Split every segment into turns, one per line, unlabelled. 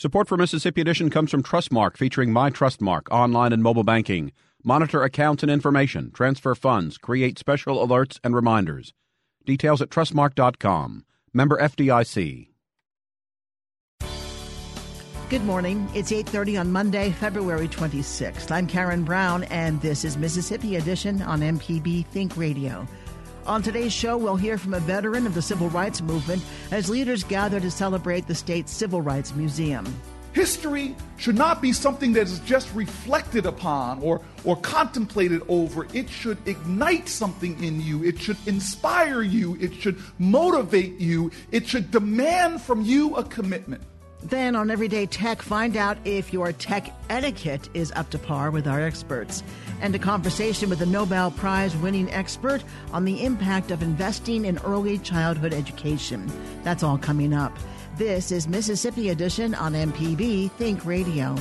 Support for Mississippi Edition comes from Trustmark, featuring My Trustmark online and mobile banking. Monitor accounts and information, transfer funds, create special alerts and reminders. Details at trustmark.com. Member FDIC.
Good morning. It's 8:30 on Monday, February 26th. I'm Karen Brown and this is Mississippi Edition on MPB Think Radio. On today's show, we'll hear from a veteran of the civil rights movement as leaders gather to celebrate the state's Civil Rights Museum.
History should not be something that is just reflected upon or, or contemplated over. It should ignite something in you. It should inspire you. It should motivate you. It should demand from you a commitment.
Then on Everyday Tech, find out if your tech etiquette is up to par with our experts. And a conversation with a Nobel Prize winning expert on the impact of investing in early childhood education. That's all coming up. This is Mississippi Edition on MPB Think Radio.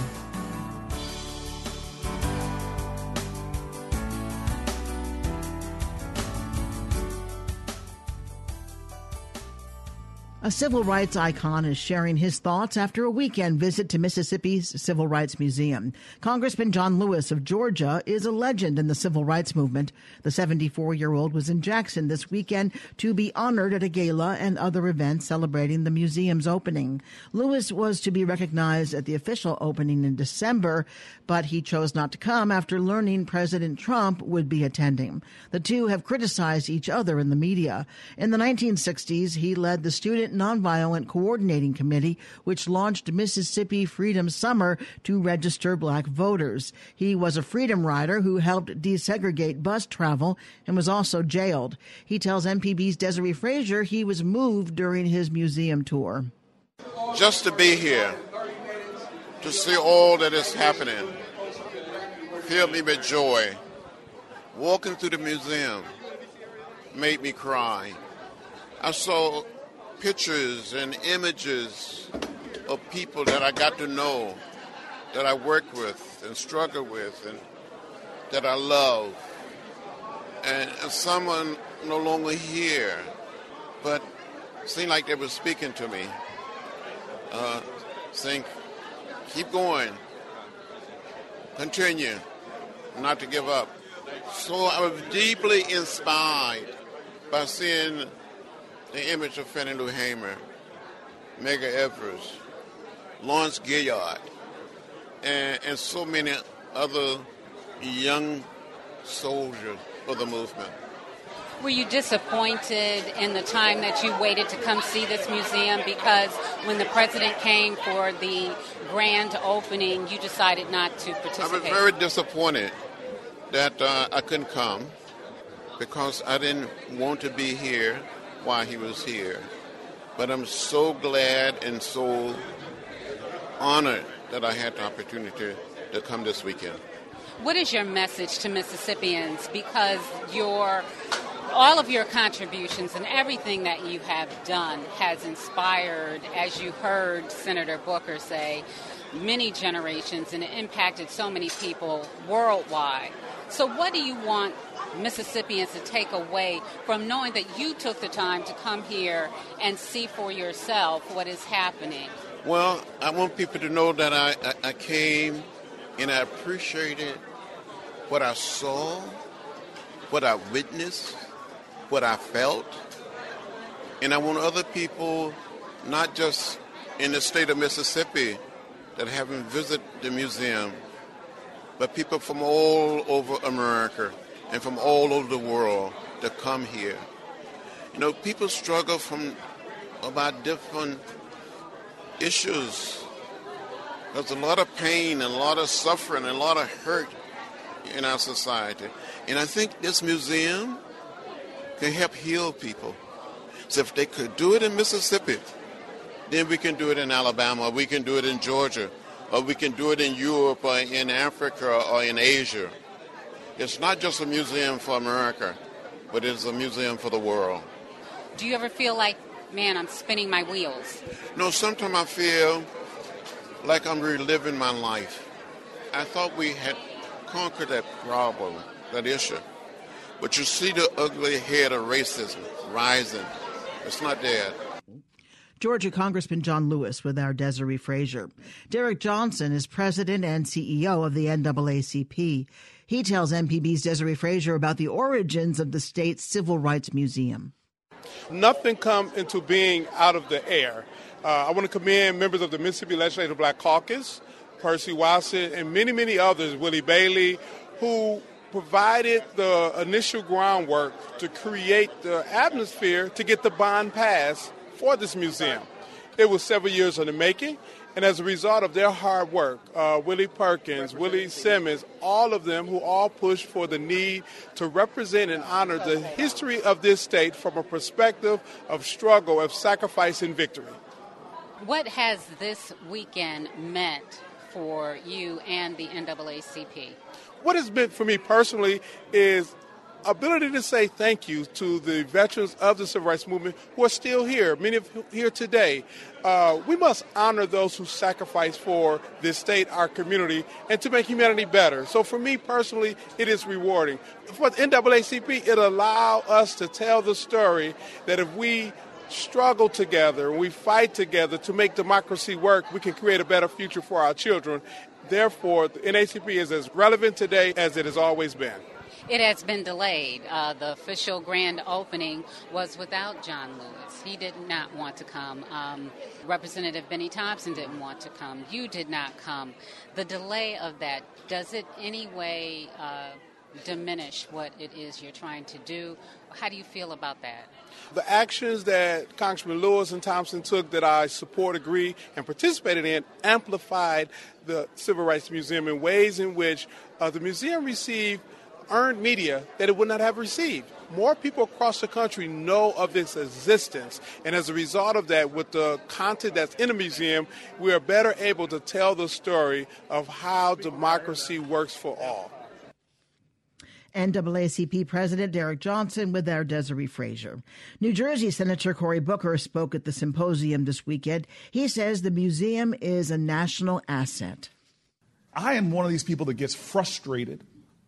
A civil rights icon is sharing his thoughts after a weekend visit to Mississippi's Civil Rights Museum. Congressman John Lewis of Georgia is a legend in the civil rights movement. The 74 year old was in Jackson this weekend to be honored at a gala and other events celebrating the museum's opening. Lewis was to be recognized at the official opening in December, but he chose not to come after learning President Trump would be attending. The two have criticized each other in the media. In the 1960s, he led the Student Nonviolent Coordinating Committee, which launched Mississippi Freedom Summer to register black voters. He was a freedom rider who helped desegregate bus travel and was also jailed. He tells MPB's Desiree Frazier he was moved during his museum tour.
Just to be here, to see all that is happening, filled me with joy. Walking through the museum made me cry. I saw pictures and images of people that I got to know, that I work with and struggle with, and that I love. And, and someone no longer here, but seemed like they were speaking to me, uh, saying, keep going, continue, not to give up. So I was deeply inspired by seeing the image of Fannie Lou Hamer, Medgar Evers, Lawrence Gilliard, and, and so many other young soldiers of the movement.
Were you disappointed in the time that you waited to come see this museum because when the president came for the grand opening, you decided not to participate?
I was very disappointed that uh, I couldn't come because I didn't want to be here while he was here. But I'm so glad and so honored that I had the opportunity to come this weekend.
What is your message to Mississippians? Because your all of your contributions and everything that you have done has inspired, as you heard Senator Booker say, many generations and it impacted so many people worldwide. So, what do you want Mississippians to take away from knowing that you took the time to come here and see for yourself what is happening?
Well, I want people to know that I, I, I came and I appreciated what I saw, what I witnessed, what I felt, and I want other people not just in the state of Mississippi that haven't visited the museum, but people from all over America and from all over the world to come here. You know, people struggle from about different issues. There's a lot of pain and a lot of suffering and a lot of hurt in our society. And I think this museum can help heal people. So if they could do it in Mississippi, then we can do it in Alabama, we can do it in Georgia, or we can do it in Europe or in Africa or in Asia. It's not just a museum for America, but it's a museum for the world.
Do you ever feel like, man, I'm spinning my wheels?
No, sometimes I feel like I'm reliving my life. I thought we had conquered that problem, that issue. But you see the ugly head of racism rising. It's not dead.
Georgia Congressman John Lewis with our Desiree Frazier. Derrick Johnson is president and CEO of the NAACP. He tells MPB's Desiree Frazier about the origins of the state's Civil Rights Museum.
Nothing come into being out of the air. Uh, I want to commend members of the Mississippi Legislative Black Caucus, Percy Watson, and many, many others, Willie Bailey, who provided the initial groundwork to create the atmosphere to get the bond passed for this museum. It was several years in the making, and as a result of their hard work, uh, Willie Perkins, Willie Simmons, all of them who all pushed for the need to represent and honor the history of this state from a perspective of struggle, of sacrifice, and victory.
What has this weekend meant for you and the NAACP?
What it's meant for me personally is ability to say thank you to the veterans of the civil rights movement who are still here, many of here today. Uh, we must honor those who sacrifice for this state, our community, and to make humanity better. So for me personally, it is rewarding. For the NAACP, it allows us to tell the story that if we struggle together, we fight together to make democracy work, we can create a better future for our children. Therefore, the NAACP is as relevant today as it has always been.
It has been delayed. Uh, the official grand opening was without John Lewis. He did not want to come. Um, Representative Benny Thompson didn't want to come. You did not come. The delay of that, does it any way uh, diminish what it is you're trying to do? How do you feel about that?
The actions that Congressman Lewis and Thompson took that I support, agree, and participated in amplified the Civil Rights Museum in ways in which uh, the museum received earned media that it would not have received. More people across the country know of its existence, and as a result of that, with the content that's in the museum, we are better able to tell the story of how democracy works for all.
NAACP President Derrick Johnson with our Desiree Frazier. New Jersey Senator Cory Booker spoke at the symposium this weekend. He says the museum is a national asset.
I am one of these people that gets frustrated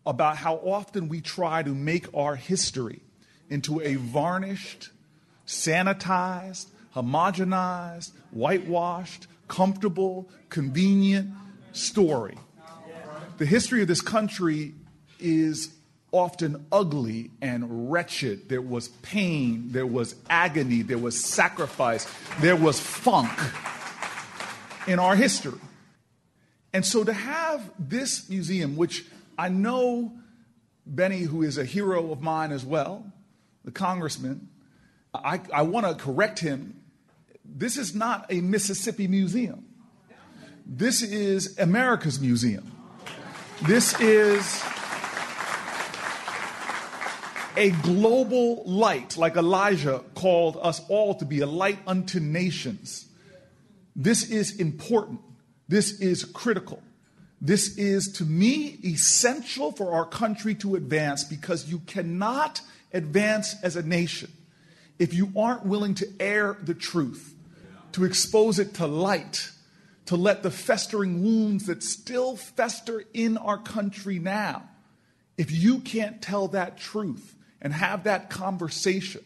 about how often we try to make our history into a varnished, sanitized, homogenized, whitewashed, comfortable, convenient story. The history of this country is often ugly and wretched. There was pain, there was agony, there was sacrifice, there was funk in our history. And so to have this museum, which I know Benny, who is a hero of mine as well, the congressman, I, I want to correct him. This is not a Mississippi museum. This is America's museum. This is a global light, like Elijah called us all to be a light unto nations. This is important. This is critical. This is, to me, essential for our country to advance because you cannot advance as a nation if you aren't willing to air the truth, to expose it to light, to let the festering wounds that still fester in our country now, if you can't tell that truth and have that conversation,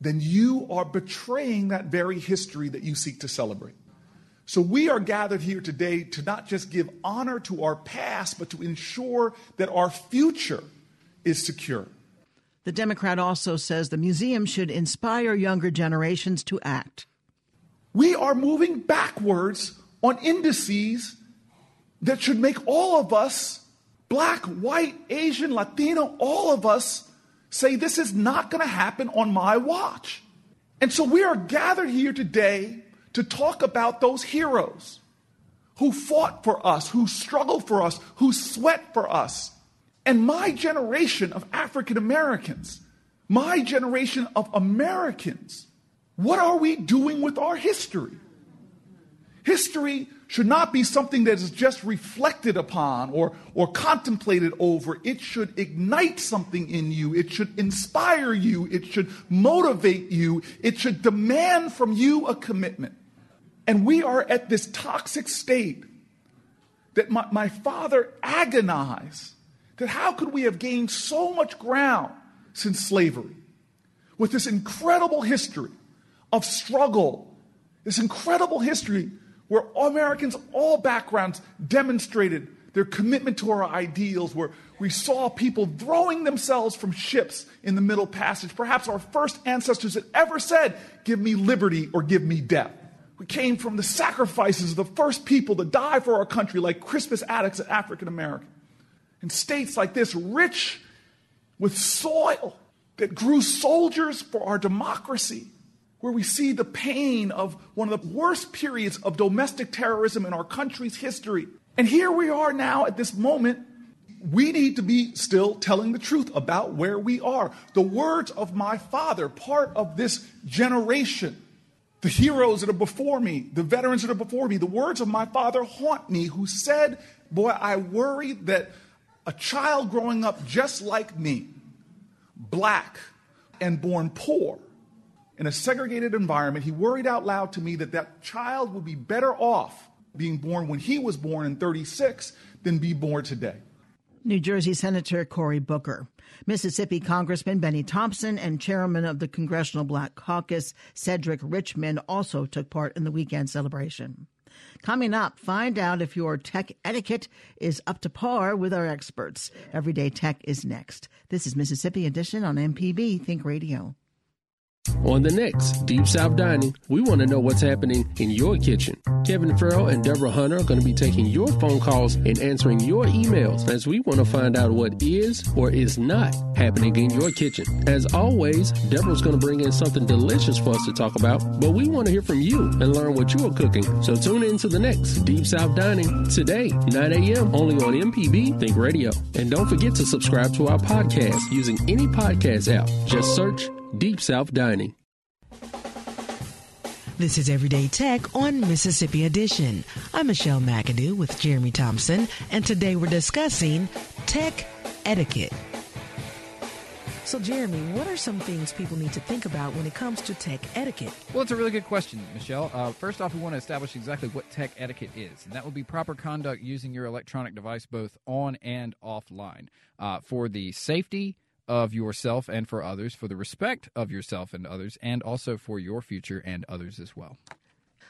then you are betraying that very history that you seek to celebrate. So we are gathered here today to not just give honor to our past, but to ensure that our future is secure.
The Democrat also says the museum should inspire younger generations to act.
We are moving backwards on indices that should make all of us, black, white, Asian, Latino, all of us, say this is not going to happen on my watch. And so we are gathered here today to talk about those heroes who fought for us, who struggled for us, who sweat for us. And my generation of African Americans, my generation of Americans, what are we doing with our history? History should not be something that is just reflected upon or, or contemplated over. It should ignite something in you. It should inspire you. It should motivate you. It should demand from you a commitment. And we are at this toxic state that my, my father agonized that how could we have gained so much ground since slavery with this incredible history of struggle, this incredible history where Americans, all backgrounds, demonstrated their commitment to our ideals, where we saw people throwing themselves from ships in the Middle Passage. Perhaps our first ancestors had ever said, Give me liberty or give me death. We came from the sacrifices of the first people to die for our country, like Crispus Attucks, an African American. In states like this, rich with soil that grew soldiers for our democracy where we see the pain of one of the worst periods of domestic terrorism in our country's history. And here we are now at this moment. We need to be still telling the truth about where we are. The words of my father, part of this generation, the heroes that are before me, the veterans that are before me, the words of my father haunt me, who said, Boy, I worry that a child growing up just like me, black and born poor, in a segregated environment, he worried out loud to me that that child would be better off being born when he was born in 36 than be born today.
New Jersey Senator Cory Booker. Mississippi Congressman Benny Thompson and Chairman of the Congressional Black Caucus Cedric Richmond also took part in the weekend celebration. Coming up, find out if your tech etiquette is up to par with our experts. Everyday Tech is next. This is Mississippi Edition on MPB Think Radio.
On the next Deep South Dining, we want to know what's happening in your kitchen. Kevin Farrell and Deborah Hunter are going to be taking your phone calls and answering your emails as we want to find out what is or is not happening in your kitchen. As always, Deborah's going to bring in something delicious for us to talk about, but we want to hear from you and learn what you are cooking. So tune in to the next Deep South Dining today, 9 a.m. only on MPB Think Radio. And don't forget to subscribe to our podcast using any podcast app. Just search Deep South Dining.
This is Everyday Tech on Mississippi Edition. I'm Michelle McAdoo with Jeremy Thompson, and today we're discussing tech etiquette. So, Jeremy, what are some things people need to think about when it comes to tech etiquette?
Well, it's a really good question, Michelle. Uh, first off, we want to establish exactly what tech etiquette is, and that will be proper conduct using your electronic device both on and offline uh, for the safety of yourself and for others, for the respect of yourself and others, and also for your future and others as well.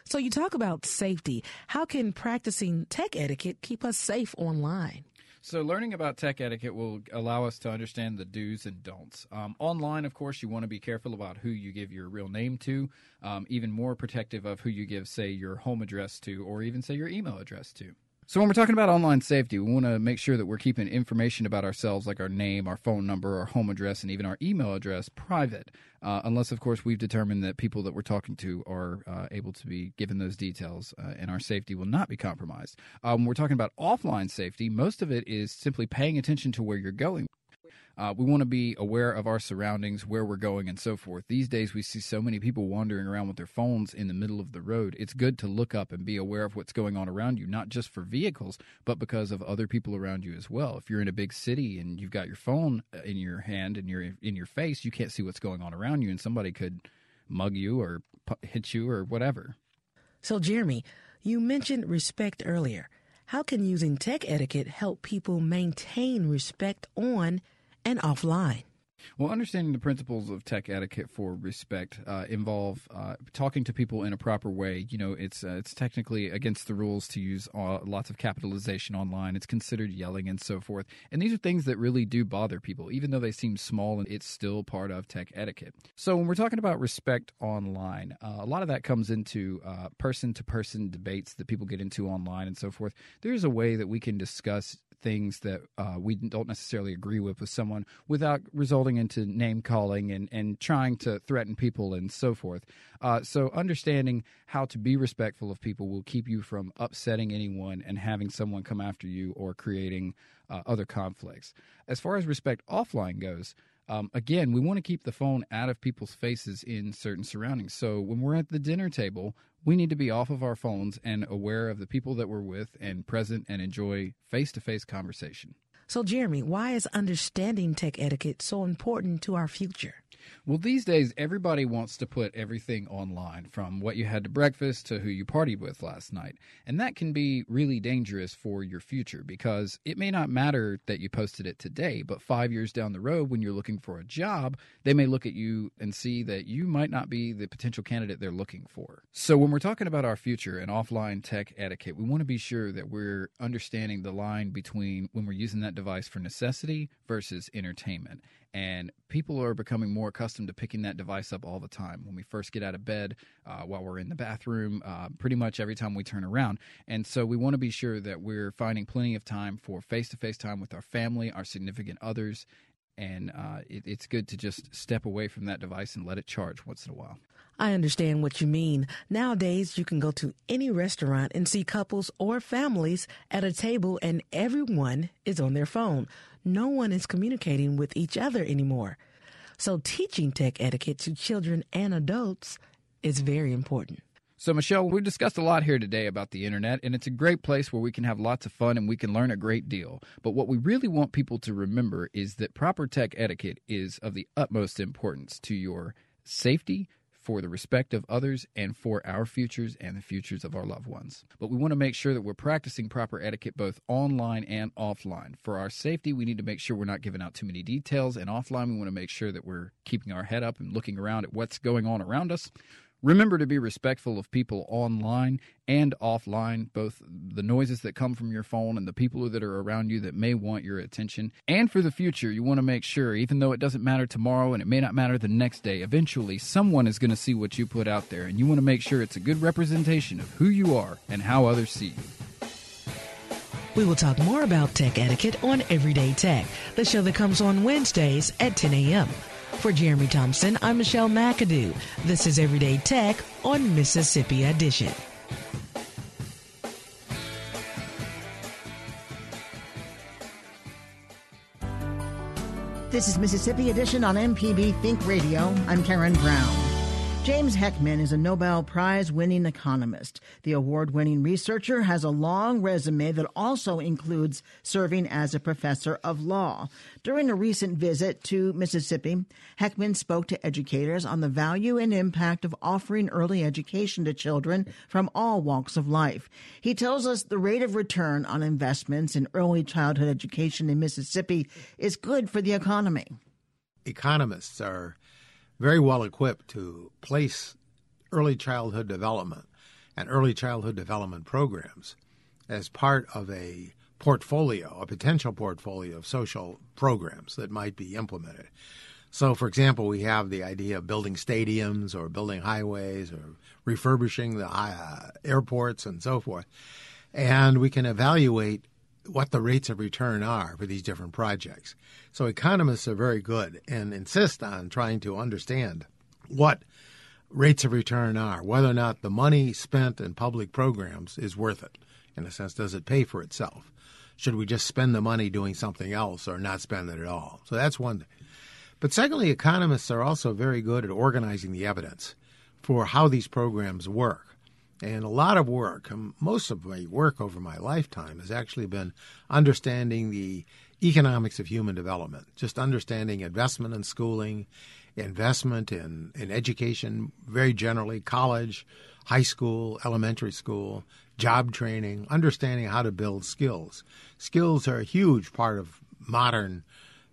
So, you talk about safety. How can practicing tech etiquette keep us safe online?
So, learning about tech etiquette will allow us to understand the do's and don'ts. Um, online, of course, you want to be careful about who you give your real name to, um, even more protective of who you give, say, your home address to, or even, say, your email address to. So when we're talking about online safety, we want to make sure that we're keeping information about ourselves, like our name, our phone number, our home address, and even our email address, private. Uh, unless, of course, we've determined that people that we're talking to are uh, able to be given those details, uh, and our safety will not be compromised. Um, we're talking about offline safety. Most of it is simply paying attention to where you're going. Uh, we want to be aware of our surroundings, where we're going, and so forth. These days, we see so many people wandering around with their phones in the middle of the road. It's good to look up and be aware of what's going on around you, not just for vehicles, but because of other people around you as well. If you're in a big city and you've got your phone uh, in your hand and you're in your face, you can't see what's going on around you, and somebody could mug you or hit you or whatever.
So, Jeremy, you mentioned respect earlier. How can using tech etiquette help people maintain respect on and offline.
Well, understanding the principles of tech etiquette for respect uh, involve uh, talking to people in a proper way. You know, it's uh, it's technically against the rules to use uh, lots of capitalization online. It's considered yelling and so forth. And these are things that really do bother people, even though they seem small. And it's still part of tech etiquette. So when we're talking about respect online, uh, a lot of that comes into person to person debates that people get into online and so forth. There's a way that we can discuss things that uh, we don't necessarily agree with with someone without resulting into name calling and, and trying to threaten people and so forth. Uh, so, understanding how to be respectful of people will keep you from upsetting anyone and having someone come after you or creating uh, other conflicts. As far as respect offline goes, um, again, we want to keep the phone out of people's faces in certain surroundings. So when we're at the dinner table, we need to be off of our phones and aware of the people that we're with and present and enjoy face to face conversation.
So, Jeremy, why is understanding tech etiquette so important to our future?
Well, these days, everybody wants to put everything online from what you had to breakfast to who you partied with last night. And that can be really dangerous for your future because it may not matter that you posted it today, but five years down the road, when you're looking for a job, they may look at you and see that you might not be the potential candidate they're looking for. So, when we're talking about our future and offline tech etiquette, we want to be sure that we're understanding the line between when we're using that device for necessity versus entertainment. And people are becoming more accustomed to picking that device up all the time. When we first get out of bed, uh, while we're in the bathroom, uh, pretty much every time we turn around. And so we want to be sure that we're finding plenty of time for face to face time with our family, our significant others. And uh, it, it's good to just step away from that device and let it charge once in a while.
I understand what you mean. Nowadays, you can go to any restaurant and see couples or families at a table, and everyone is on their phone no one is communicating with each other anymore. So teaching tech etiquette to children and adults is very important.
So, Michelle, we've discussed a lot here today about the internet, and it's a great place where we can have lots of fun and we can learn a great deal. But what we really want people to remember is that proper tech etiquette is of the utmost importance to your safety, for the respect of others and for our futures and the futures of our loved ones. But we want to make sure that we're practicing proper etiquette both online and offline. For our safety, we need to make sure we're not giving out too many details, and offline, we want to make sure that we're keeping our head up and looking around at what's going on around us. Remember to be respectful of people online and offline, both the noises that come from your phone and the people that are around you that may want your attention. And for the future, you want to make sure, even though it doesn't matter tomorrow and it may not matter the next day, eventually someone is going to see what you put out there. And you want to make sure it's a good representation of who you are and how others see you.
We will talk more about tech etiquette on Everyday Tech, the show that comes on Wednesdays at 10 a.m. For Jeremy Thompson, I'm Michelle McAdoo. This is Everyday Tech on Mississippi Edition.
This is Mississippi Edition on MPB Think Radio. I'm Karen Brown. James Heckman is a Nobel Prize winning economist. The award winning researcher has a long resume that also includes serving as a professor of law. During a recent visit to Mississippi, Heckman spoke to educators on the value and impact of offering early education to children from all walks of life. He tells us the rate of return on investments in early childhood education in Mississippi is good for the economy.
Economists are very well equipped to place early childhood development and early childhood development programs as part of a portfolio, a potential portfolio of social programs that might be implemented. So, for example, we have the idea of building stadiums or building highways or refurbishing the uh, airports and so forth. And we can evaluate what the rates of return are for these different projects. So economists are very good and insist on trying to understand what rates of return are, whether or not the money spent in public programs is worth it. In a sense, does it pay for itself? Should we just spend the money doing something else or not spend it at all? So that's one thing. But secondly, economists are also very good at organizing the evidence for how these programs work. And a lot of work, um, most of my work over my lifetime has actually been understanding the economics of human development, just understanding investment in schooling, investment in, in education, very generally, college, high school, elementary school, job training, understanding how to build skills. Skills are a huge part of modern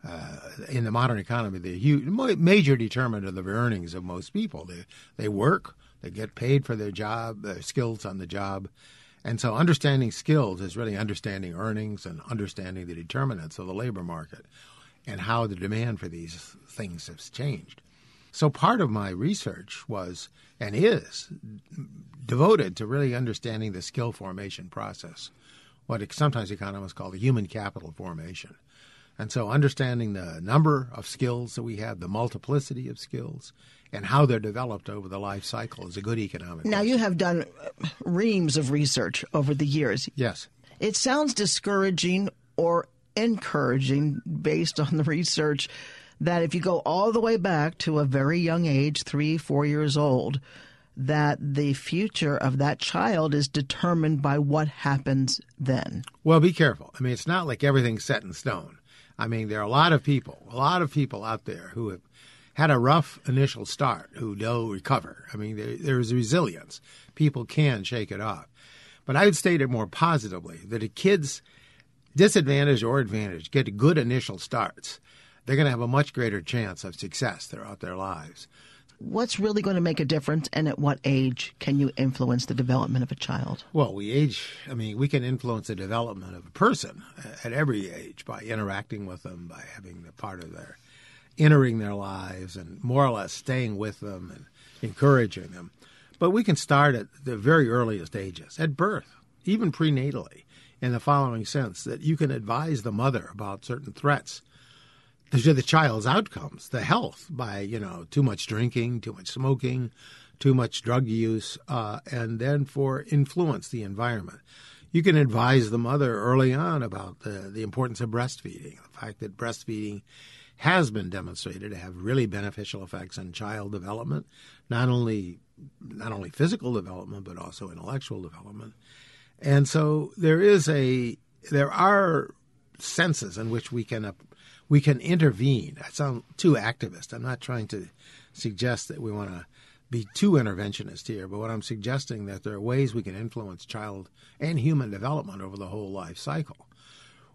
uh, in the modern economy, the huge, major determinant of the earnings of most people. They they work, they get paid for their job, their skills on the job, and so understanding skills is really understanding earnings and understanding the determinants of the labor market and how the demand for these things has changed. So part of my research was and is devoted to really understanding the skill formation process, what sometimes economists call the human capital formation. And so understanding the number of skills that we have, the multiplicity of skills, and how they're developed over the life cycle is a good economic.
Now,
lesson.
you have done uh, reams of research over the years.
Yes.
It sounds discouraging or encouraging based on the research that if you go all the way back to a very young age, three, four years old, that the future of that child is determined by what happens then.
Well, be careful. I mean, it's not like everything's set in stone. I mean, there are a lot of people, a lot of people out there who have had a rough initial start who will recover. I mean, there, there's resilience. People can shake it off. But I would state it more positively that a kid's disadvantage or advantage get good initial starts. They're going to have a much greater chance of success throughout their lives
what's really going to make a difference and at what age can you influence the development of a child?
Well, we age, I mean, we can influence the development of a person at every age by interacting with them, by having the part of their entering their lives and more or less staying with them and encouraging them. But we can start at the very earliest ages, at birth, even prenatally, in the following sense that you can advise the mother about certain threats to the child's outcomes, the health, by you know too much drinking, too much smoking, too much drug use, uh, and then for influence the environment. You can advise the mother early on about the, the importance of breastfeeding, the fact that breastfeeding has been demonstrated to have really beneficial effects on child development, not only not only physical development but also intellectual development. And so there is a there are senses in which we can we can intervene. I sound too activist. I'm not trying to suggest that we want to be too interventionist here, but what I'm suggesting that there are ways we can influence child and human development over the whole life cycle.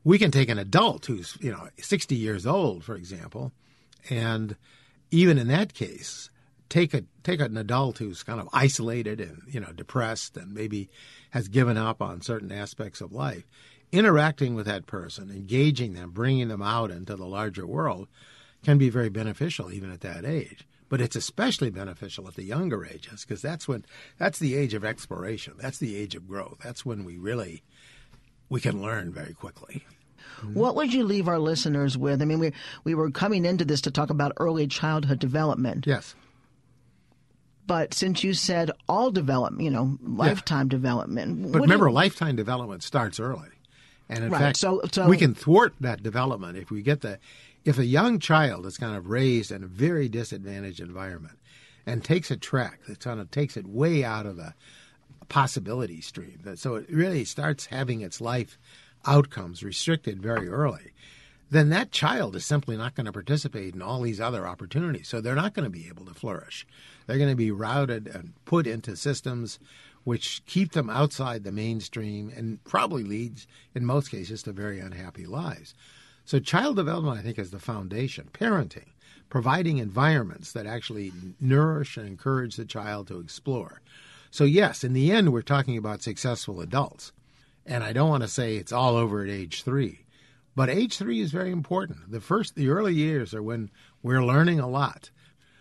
We can take an adult who's, you know, 60 years old, for example, and even in that case, take a take an adult who's kind of isolated and, you know, depressed and maybe has given up on certain aspects of life interacting with that person, engaging them, bringing them out into the larger world can be very beneficial even at that age. But it's especially beneficial at the younger ages because that's when that's the age of exploration. That's the age of growth. That's when we really we can learn very quickly.
What would you leave our listeners with? I mean, we we were coming into this to talk about early childhood development.
Yes.
But since you said all development, you know, lifetime yeah. development.
But remember, you... lifetime development starts early. And in
right.
fact,
so, so,
we can thwart that development if we get the if a young child is kind of raised in a very disadvantaged environment and takes a track that kind of takes it way out of the possibility stream. So it really starts having its life outcomes restricted very early. Then that child is simply not going to participate in all these other opportunities. So they're not going to be able to flourish. They're going to be routed and put into systems which keep them outside the mainstream and probably leads, in most cases, to very unhappy lives. So, child development, I think, is the foundation. Parenting, providing environments that actually nourish and encourage the child to explore. So, yes, in the end, we're talking about successful adults. And I don't want to say it's all over at age three, but age three is very important. The first, the early years are when we're learning a lot.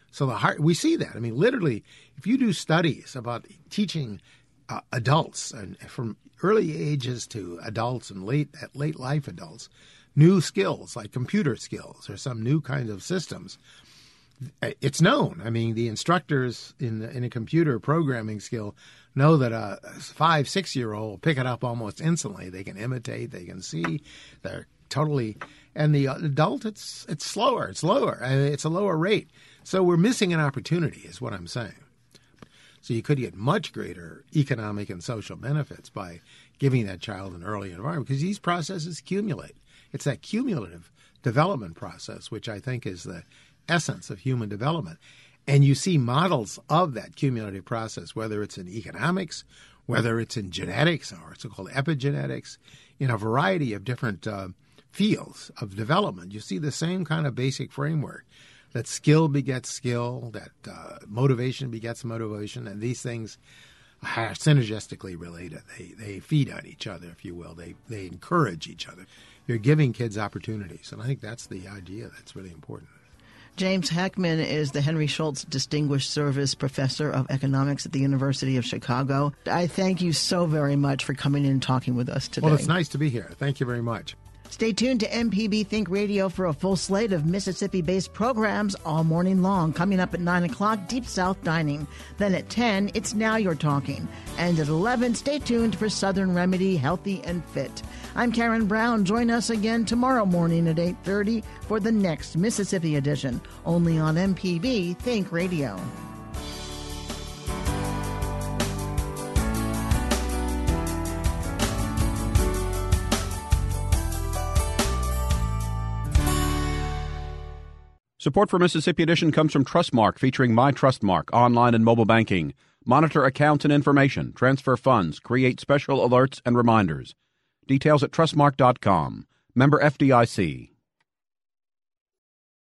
So the heart, we see that. I mean, literally, if you do studies about teaching uh, adults and from early ages to adults and late late life adults, new skills like computer skills or some new kinds of systems, it's known. I mean, the instructors in in a computer programming skill know that a five six year old pick it up almost instantly. They can imitate, they can see, they're totally. And the adult, it's it's slower, it's lower, uh, it's a lower rate. So we're missing an opportunity, is what I'm saying. So you could get much greater economic and social benefits by giving that child an early environment because these processes accumulate. It's that cumulative development process, which I think is the essence of human development. And you see models of that cumulative process, whether it's in economics, whether it's in genetics or so called epigenetics, in a variety of different uh, fields of development, you see the same kind of basic framework that skill begets skill, that uh, motivation begets motivation, and these things are synergistically related. They they feed on each other, if you will. They they encourage each other. You're giving kids opportunities, and I think that's the idea that's really important.
James Heckman is the Henry Schultz Distinguished Service Professor of Economics at the University of Chicago. I thank you so very much for coming in and talking with us today.
Well, it's nice to be here. Thank you very much.
Stay tuned to MPB Think Radio for a full slate of Mississippi based programs all morning long. Coming up at 9 o'clock, Deep South Dining. Then at 10, it's Now You're Talking. And at 11, stay tuned for Southern Remedy Healthy and Fit. I'm Karen Brown. Join us again tomorrow morning at 8.30 for the next Mississippi edition, only on MPB Think Radio.
Support for Mississippi Edition comes from Trustmark, featuring My Trustmark online and mobile banking. Monitor accounts and information, transfer funds, create special alerts and reminders. Details at trustmark.com. Member FDIC.